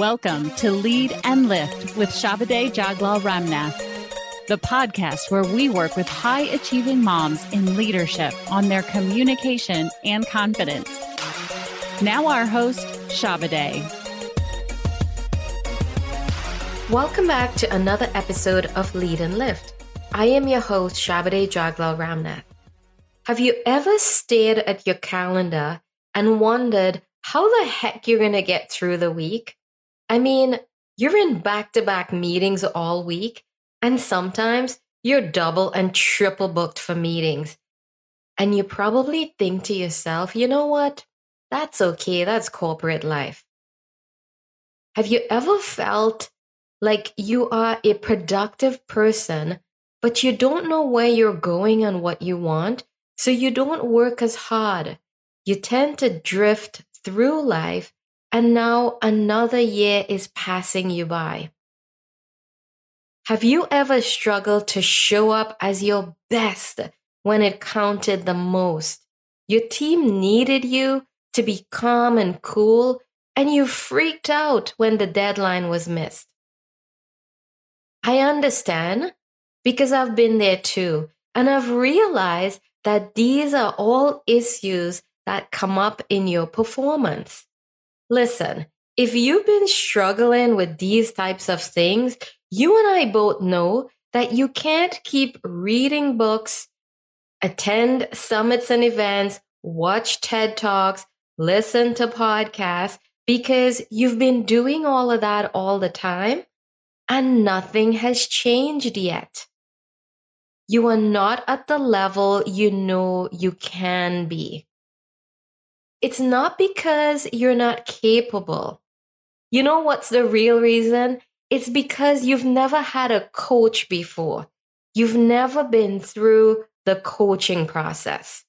Welcome to Lead and Lift with Shabade Jaglal Ramnath, the podcast where we work with high achieving moms in leadership on their communication and confidence. Now, our host, Shabade. Welcome back to another episode of Lead and Lift. I am your host, Shabade Jaglal Ramnath. Have you ever stared at your calendar and wondered how the heck you're going to get through the week? I mean, you're in back to back meetings all week, and sometimes you're double and triple booked for meetings. And you probably think to yourself, you know what? That's okay. That's corporate life. Have you ever felt like you are a productive person, but you don't know where you're going and what you want? So you don't work as hard. You tend to drift through life, and now another year is passing you by. Have you ever struggled to show up as your best when it counted the most? Your team needed you to be calm and cool, and you freaked out when the deadline was missed. I understand because I've been there too, and I've realized that these are all issues that come up in your performance. Listen, if you've been struggling with these types of things, you and I both know that you can't keep reading books, attend summits and events, watch TED Talks, listen to podcasts, because you've been doing all of that all the time and nothing has changed yet. You are not at the level you know you can be. It's not because you're not capable. You know what's the real reason? It's because you've never had a coach before. You've never been through the coaching process.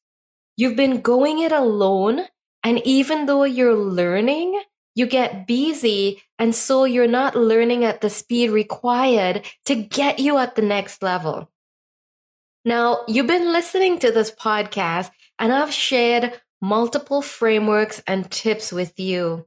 You've been going it alone. And even though you're learning, you get busy. And so you're not learning at the speed required to get you at the next level. Now, you've been listening to this podcast, and I've shared multiple frameworks and tips with you.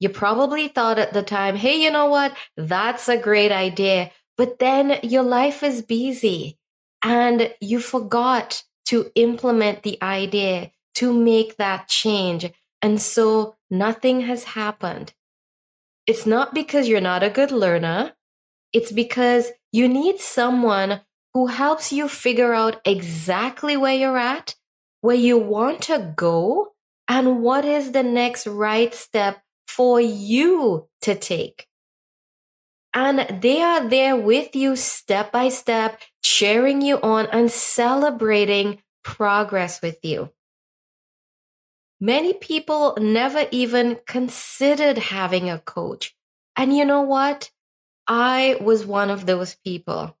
You probably thought at the time, hey, you know what? That's a great idea. But then your life is busy and you forgot to implement the idea to make that change. And so nothing has happened. It's not because you're not a good learner. It's because you need someone who helps you figure out exactly where you're at, where you want to go, and what is the next right step for you to take. And they are there with you step by step, cheering you on and celebrating progress with you. Many people never even considered having a coach. And you know what? I was one of those people.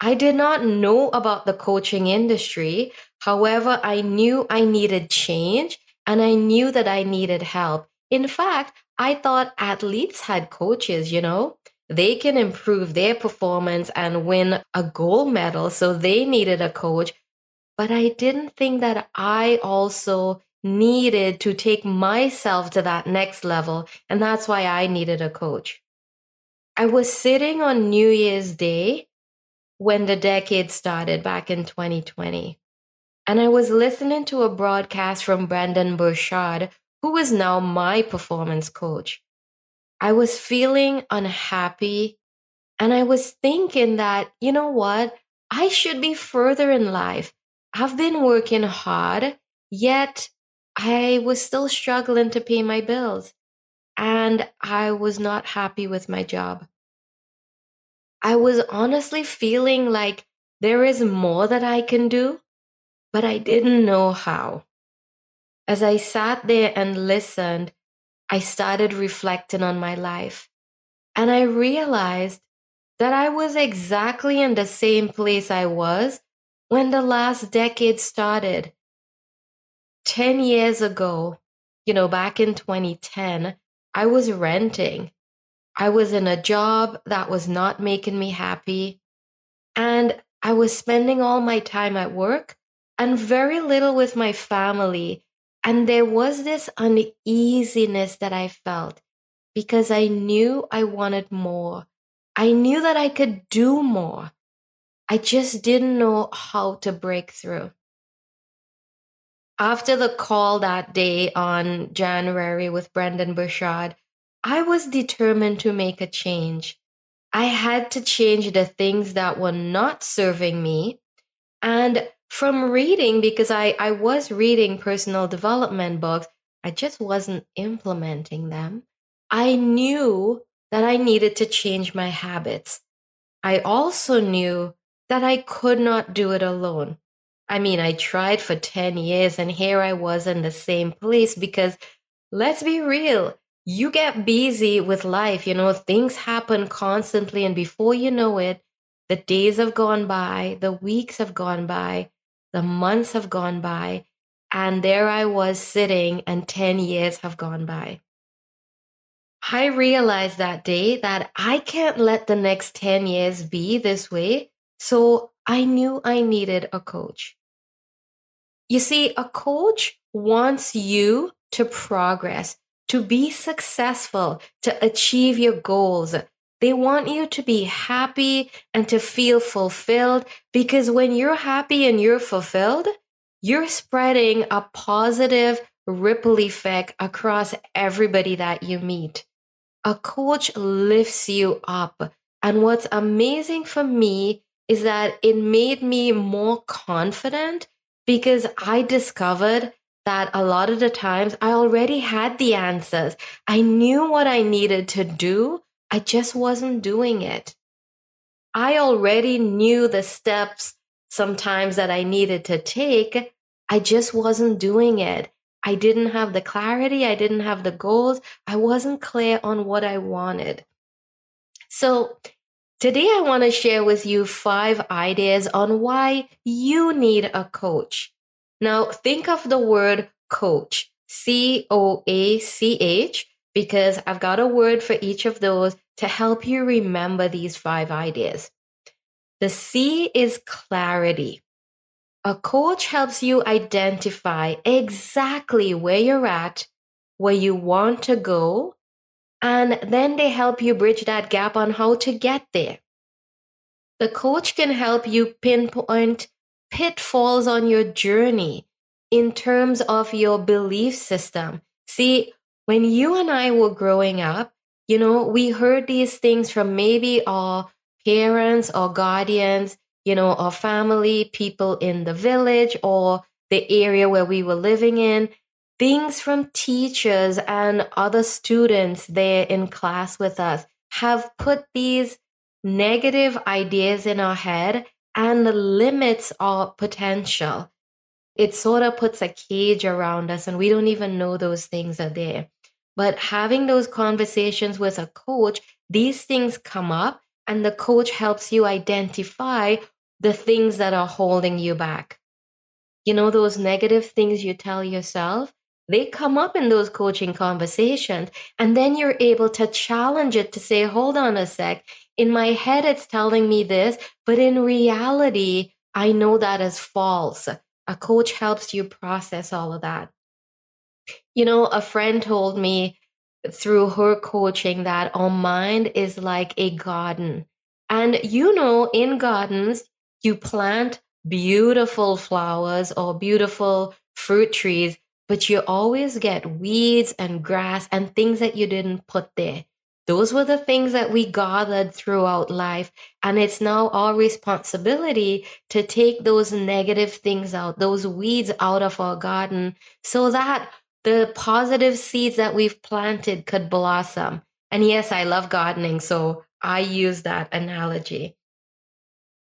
I did not know about the coaching industry. However, I knew I needed change and I knew that I needed help. In fact, I thought athletes had coaches, you know, they can improve their performance and win a gold medal. So they needed a coach. But I didn't think that I also needed to take myself to that next level. And that's why I needed a coach. I was sitting on New Year's Day when the decade started back in 2020. And I was listening to a broadcast from Brendon Burchard, who is now my performance coach. I was feeling unhappy and I was thinking that, you know what? I should be further in life. I've been working hard, yet I was still struggling to pay my bills and I was not happy with my job. I was honestly feeling like there is more that I can do, but I didn't know how. As I sat there and listened, I started reflecting on my life. And I realized that I was exactly in the same place I was when the last decade started. 10 years ago, you know, back in 2010, I was renting I was in a job that was not making me happy. And I was spending all my time at work and very little with my family. And there was this uneasiness that I felt. because I knew I wanted more. I knew that I could do more. I just didn't know how to break through. After the call that day on January with Brendon Burchard, I was determined to make a change. I had to change the things that were not serving me. And from reading, because I, I was reading personal development books, I just wasn't implementing them. I knew that I needed to change my habits. I also knew that I could not do it alone. I mean, I tried for 10 years and here I was in the same place because let's be real, you get busy with life, you know, things happen constantly. And before you know it, the days have gone by, the weeks have gone by, the months have gone by, and there I was sitting, and 10 years have gone by. I realized that day that I can't let the next 10 years be this way. So I knew I needed a coach. You see, a coach wants you to progress, to be successful, to achieve your goals. They want you to be happy and to feel fulfilled because when you're happy and you're fulfilled, you're spreading a positive ripple effect across everybody that you meet. A coach lifts you up. And what's amazing for me is that it made me more confident because I discovered that a lot of the times I already had the answers. I knew what I needed to do. I just wasn't doing it. I already knew the steps sometimes that I needed to take. I just wasn't doing it. I didn't have the clarity. I didn't have the goals. I wasn't clear on what I wanted. So today I want to share with you five ideas on why you need a coach. Now think of the word coach, C O A C H, because I've got a word for each of those to help you remember these five ideas. The C is clarity. A coach helps you identify exactly where you're at, where you want to go, and then they help you bridge that gap on how to get there. The coach can help you pinpoint pitfalls on your journey in terms of your belief system. See, when you and I were growing up, you know, we heard these things from maybe our parents or guardians, you know, our family, people in the village or the area where we were living in, things from teachers and other students there in class with us have put these negative ideas in our head and limits our potential. It sort of puts a cage around us, and we don't even know those things are there. But having those conversations with a coach, these things come up, and the coach helps you identify the things that are holding you back. You know, those negative things you tell yourself, they come up in those coaching conversations. And then you're able to challenge it to say, hold on a sec. In my head, it's telling me this, but in reality, I know that is false. A coach helps you process all of that. You know, a friend told me through her coaching that our mind is like a garden. And you know, in gardens, you plant beautiful flowers or beautiful fruit trees, but you always get weeds and grass and things that you didn't put there. Those were the things that we gathered throughout life. And it's now our responsibility to take those negative things out, those weeds out of our garden, so that the positive seeds that we've planted could blossom. And yes, I love gardening, so I use that analogy.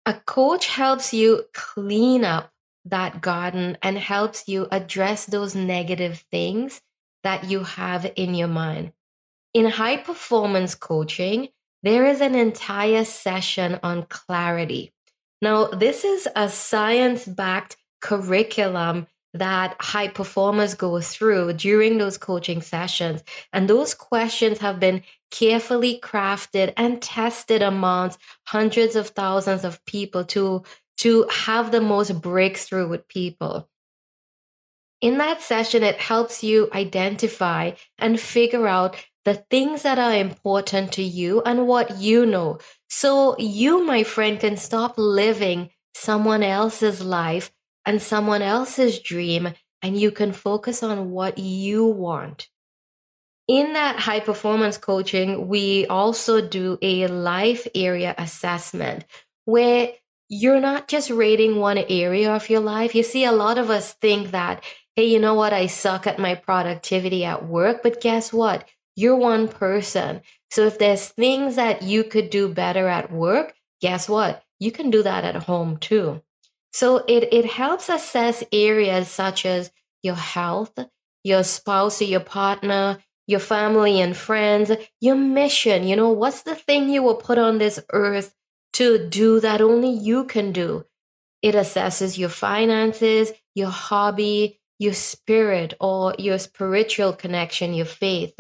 A coach helps you clean up that garden and helps you address those negative things that you have in your mind. In high performance coaching, there is an entire session on clarity. Now, this is a science backed curriculum that high performers go through during those coaching sessions. And those questions have been carefully crafted and tested amongst hundreds of thousands of people to, to have the most breakthrough with people. In that session, it helps you identify and figure out the things that are important to you and what you know. So you, my friend, can stop living someone else's life and someone else's dream, and you can focus on what you want. In that high performance coaching, we also do a life area assessment where you're not just rating one area of your life. You see, a lot of us think that, hey, you know what? I suck at my productivity at work. But guess what? You're one person. So if there's things that you could do better at work, guess what? You can do that at home too. So it, it helps assess areas such as your health, your spouse or your partner, your family and friends, your mission. You know, what's the thing you were put on this earth to do that only you can do? It assesses your finances, your hobby, your spirit, or your spiritual connection, your faith.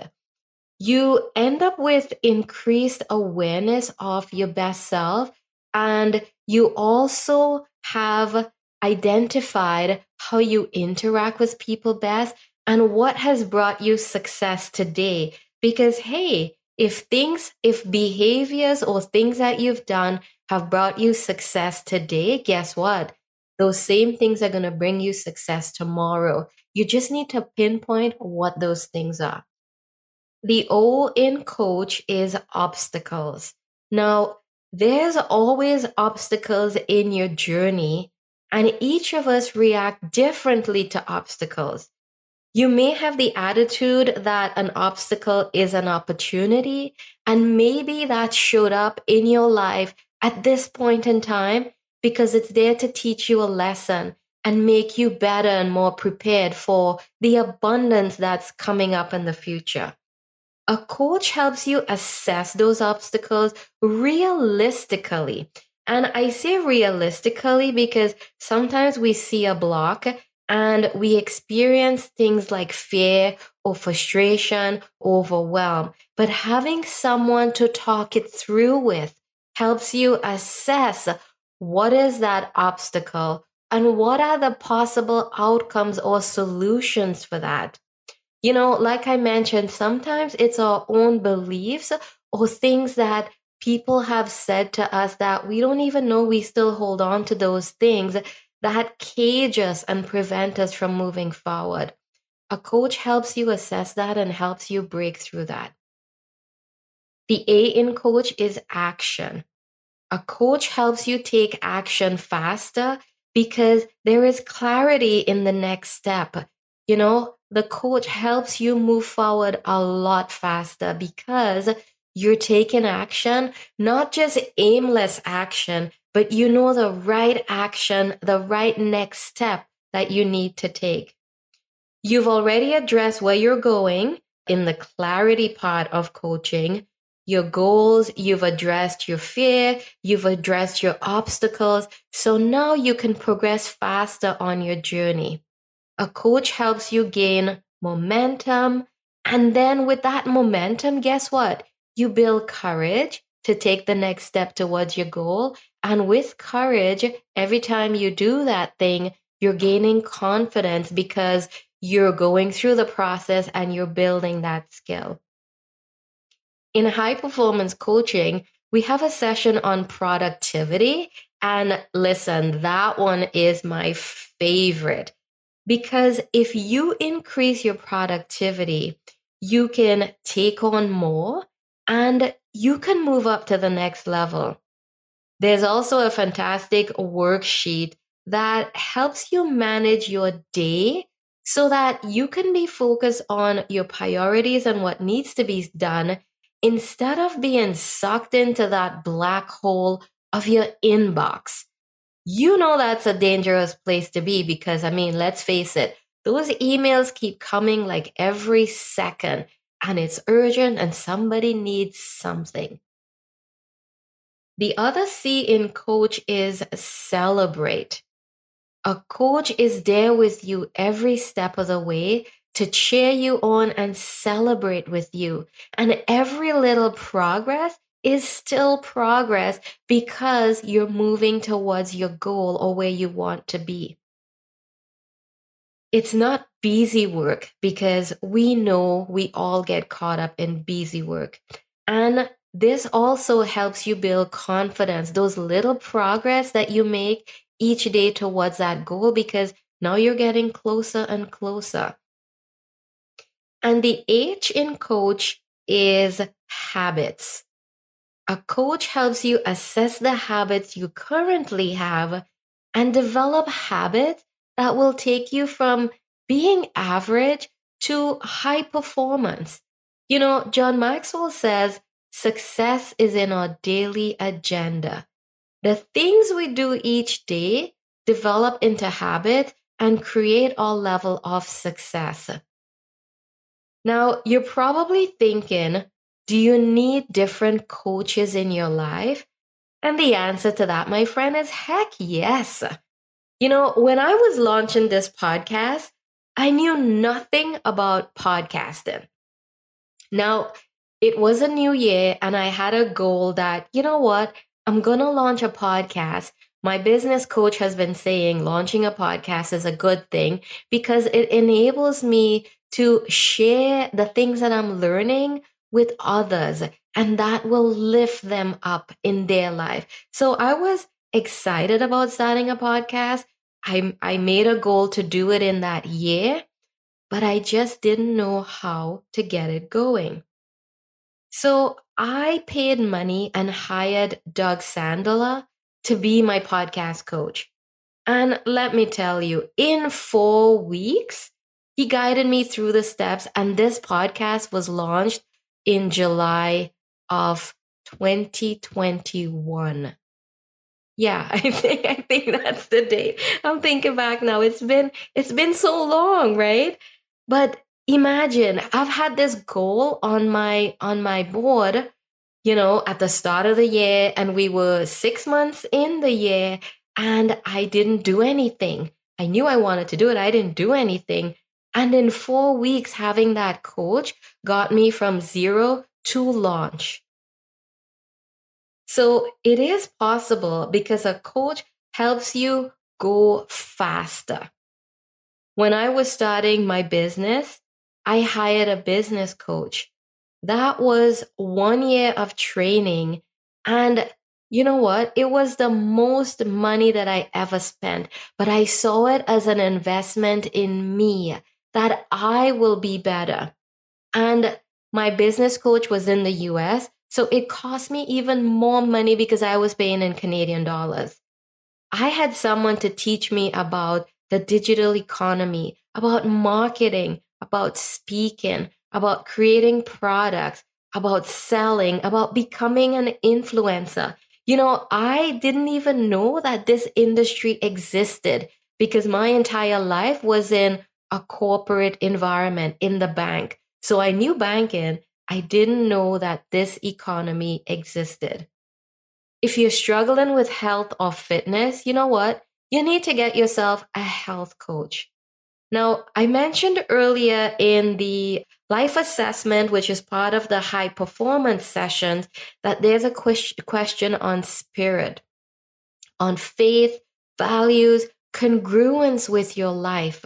You end up with increased awareness of your best self, and you also have identified how you interact with people best and what has brought you success today. Because, hey, if things, if behaviors or things that you've done have brought you success today, guess what? Those same things are going to bring you success tomorrow. You just need to pinpoint what those things are. The O in coach is obstacles. Now, there's always obstacles in your journey, and each of us react differently to obstacles. You may have the attitude that an obstacle is an opportunity, and maybe that showed up in your life at this point in time because it's there to teach you a lesson and make you better and more prepared for the abundance that's coming up in the future. A coach helps you assess those obstacles realistically. And I say realistically because sometimes we see a block and we experience things like fear or frustration, overwhelm. But having someone to talk it through with helps you assess what is that obstacle and what are the possible outcomes or solutions for that. You know, like I mentioned, sometimes it's our own beliefs or things that people have said to us that we don't even know we still hold on to those things that cage us and prevent us from moving forward. A coach helps you assess that and helps you break through that. The A in coach is action. A coach helps you take action faster because there is clarity in the next step. You know, the coach helps you move forward a lot faster because you're taking action, not just aimless action, but you know the right action, the right next step that you need to take. You've already addressed where you're going in the clarity part of coaching, your goals, you've addressed your fear, you've addressed your obstacles. So now you can progress faster on your journey. A coach helps you gain momentum. And then with that momentum, guess what? You build courage to take the next step towards your goal. And with courage, every time you do that thing, you're gaining confidence because you're going through the process and you're building that skill. In high performance coaching, we have a session on productivity. And listen, that one is my favorite because if you increase your productivity, you can take on more and you can move up to the next level. There's also a fantastic worksheet that helps you manage your day so that you can be focused on your priorities and what needs to be done instead of being sucked into that black hole of your inbox. You know that's a dangerous place to be because, I mean, let's face it, those emails keep coming like every second and it's urgent and somebody needs something. The other C in coach is celebrate. A coach is there with you every step of the way to cheer you on and celebrate with you. And every little progress is still progress because you're moving towards your goal or where you want to be. it's not busy work because we know we all get caught up in busy work. And this also helps you build confidence, those little progress that you make each day towards that goal, because now you're getting closer and closer. And the H in coach is habits. A coach helps you assess the habits you currently have and develop habits that will take you from being average to high performance. You know, John Maxwell says success is in our daily agenda. The things we do each day develop into habits and create our level of success. Now, you're probably thinking, do you need different coaches in your life? And the answer to that, my friend, is heck yes. You know, when I was launching this podcast, I knew nothing about podcasting. Now, it was a new year, and I had a goal that, you know what, I'm going to launch a podcast. My business coach has been saying launching a podcast is a good thing because it enables me to share the things that I'm learning with others and that will lift them up in their life. So I was excited about starting a podcast. I, I made a goal to do it in that year, but I just didn't know how to get it going. So I paid money and hired Doug Sandler to be my podcast coach. And let me tell you, in four weeks, he guided me through the steps, and this podcast was launched in July of 2021. Yeah, I think I think that's the date. I'm thinking back now. It's been it's been so long, right? But imagine I've had this goal on my on my board, you know, at the start of the year and we were 6 months in the year and I didn't do anything. I knew I wanted to do it. I didn't do anything. And in four weeks, having that coach got me from zero to launch. So it is possible because a coach helps you go faster. When I was starting my business, I hired a business coach. That was one year of training. And you know what? It was the most money that I ever spent, but I saw it as an investment in me that I will be better. And my business coach was in the US. So it cost me even more money because I was paying in Canadian dollars. I had someone to teach me about the digital economy, about marketing, about speaking, about creating products, about selling, about becoming an influencer. You know, I didn't even know that this industry existed because my entire life was in a corporate environment in the bank. So I knew banking. I didn't know that this economy existed. If you're struggling with health or fitness, you know what? You need to get yourself a health coach. Now, I mentioned earlier in the life assessment, which is part of the high performance sessions, that there's a question on spirit, on faith, values, congruence with your life.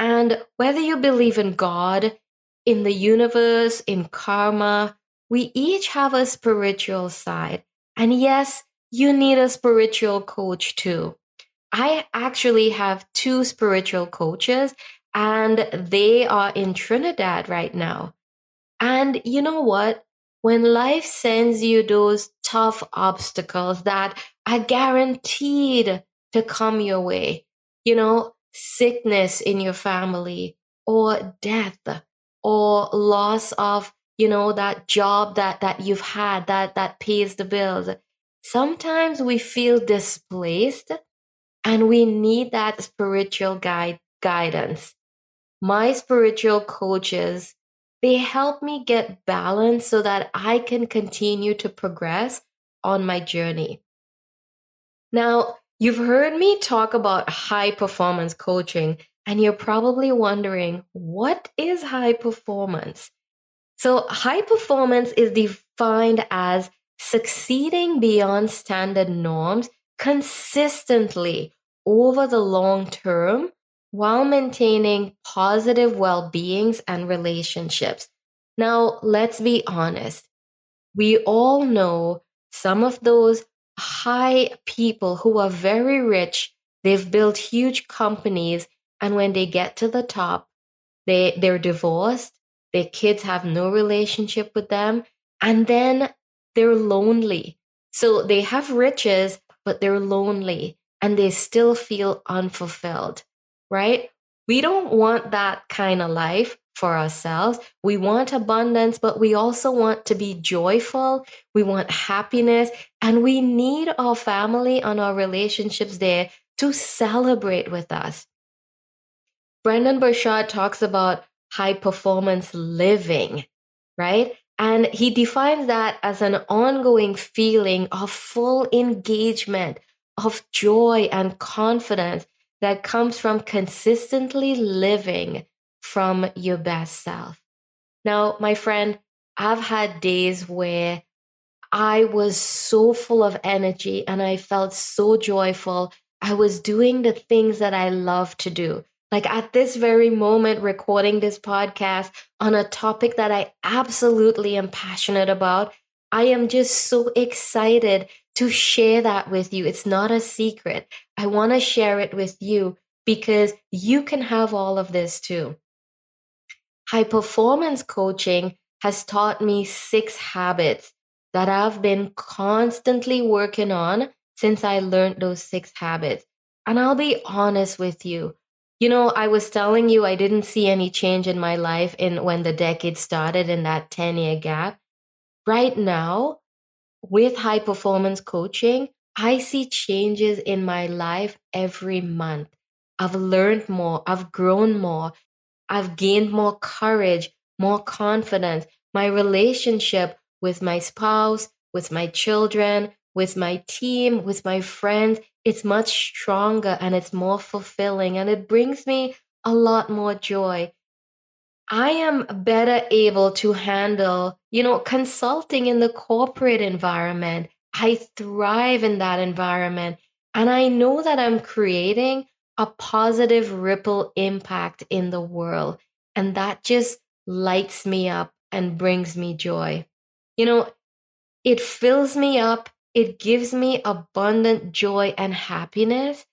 And whether you believe in God, in the universe, in karma, we each have a spiritual side. And yes, you need a spiritual coach too. I actually have two spiritual coaches, and they are in Trinidad right now. And you know what? When life sends you those tough obstacles that are guaranteed to come your way, you know, sickness in your family or death or loss of you know that job that that you've had that that pays the bills. Sometimes we feel displaced and we need that spiritual guide guidance. My spiritual coaches they help me get balance so that i can continue to progress on my journey. Now You've heard me talk about high performance coaching, and you're probably wondering what is high performance? So, high performance is defined as succeeding beyond standard norms consistently over the long term while maintaining positive well beings and relationships. Now, let's be honest. We all know some of those high people who are very rich. They've built huge companies. And when they get to the top, they, they're divorced. Their kids have no relationship with them. And then they're lonely. So they have riches, but they're lonely and they still feel unfulfilled, right? We don't want that kind of life for ourselves. We want abundance, but we also want to be joyful. We want happiness, and we need our family and our relationships there to celebrate with us. Brendon Burchard talks about high performance living, right? And he defines that as an ongoing feeling of full engagement, of joy and confidence that comes from consistently living from your best self. Now, my friend, I've had days where I was so full of energy and I felt so joyful. I was doing the things that I love to do. Like at this very moment, recording this podcast on a topic that I absolutely am passionate about. I am just so excited to share that with you. It's not a secret. I want to share it with you because you can have all of this too. High performance coaching has taught me six habits that I've been constantly working on since I learned those six habits. And I'll be honest with you. You know, I was telling you I didn't see any change in my life in when the decade started in that 10 year gap. Right now, with high performance coaching, I see changes in my life every month. I've learned more, I've grown more, I've gained more courage, more confidence. My relationship with my spouse, with my children, with my team, with my friends, it's much stronger and it's more fulfilling and it brings me a lot more joy. I am better able to handle, you know, consulting in the corporate environment. I thrive in that environment. And I know that I'm creating a positive ripple impact in the world. And that just lights me up and brings me joy. You know, it fills me up, it gives me abundant joy and happiness.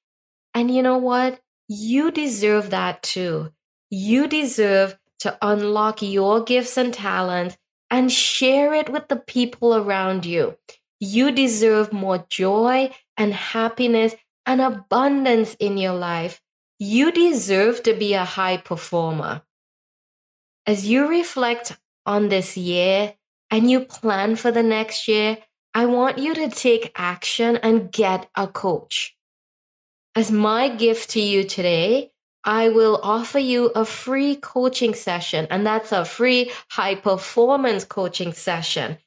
And you know what? You deserve that too. You deserve to unlock your gifts and talents and share it with the people around you. You deserve more joy and happiness and abundance in your life, you deserve to be a high performer. As you reflect on this year and you plan for the next year, I want you to take action and get a coach. As my gift to you today, I will offer you a free coaching session, and that's a free high performance coaching session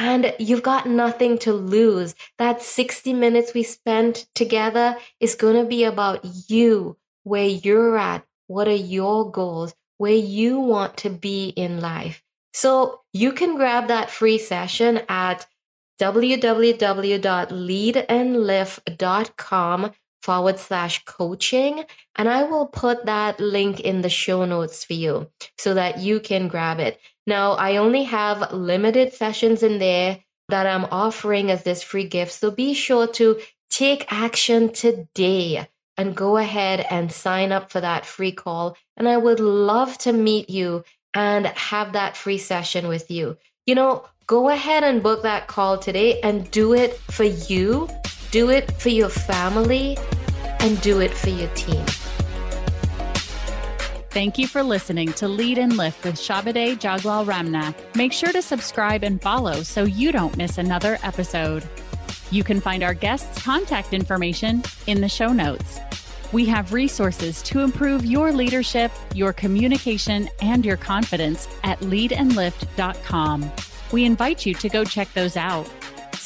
and you've got nothing to lose. That 60 minutes we spent together is going to be about you, where you're at, what are your goals, where you want to be in life. So you can grab that free session at www.leadandlift.com forward slash coaching. And I will put that link in the show notes for you so that you can grab it. Now, I only have limited sessions in there that I'm offering as this free gift. So be sure to take action today and go ahead and sign up for that free call. And I would love to meet you and have that free session with you. You know, go ahead and book that call today and do it for you, do it for your family, and do it for your team. Thank you for listening to Lead and Lift with Shabade Jaglal Ramnath. Make sure to subscribe and follow so you don't miss another episode. You can find our guests' contact information in the show notes. We have resources to improve your leadership, your communication, and your confidence at leadandlift.com. We invite you to go check those out.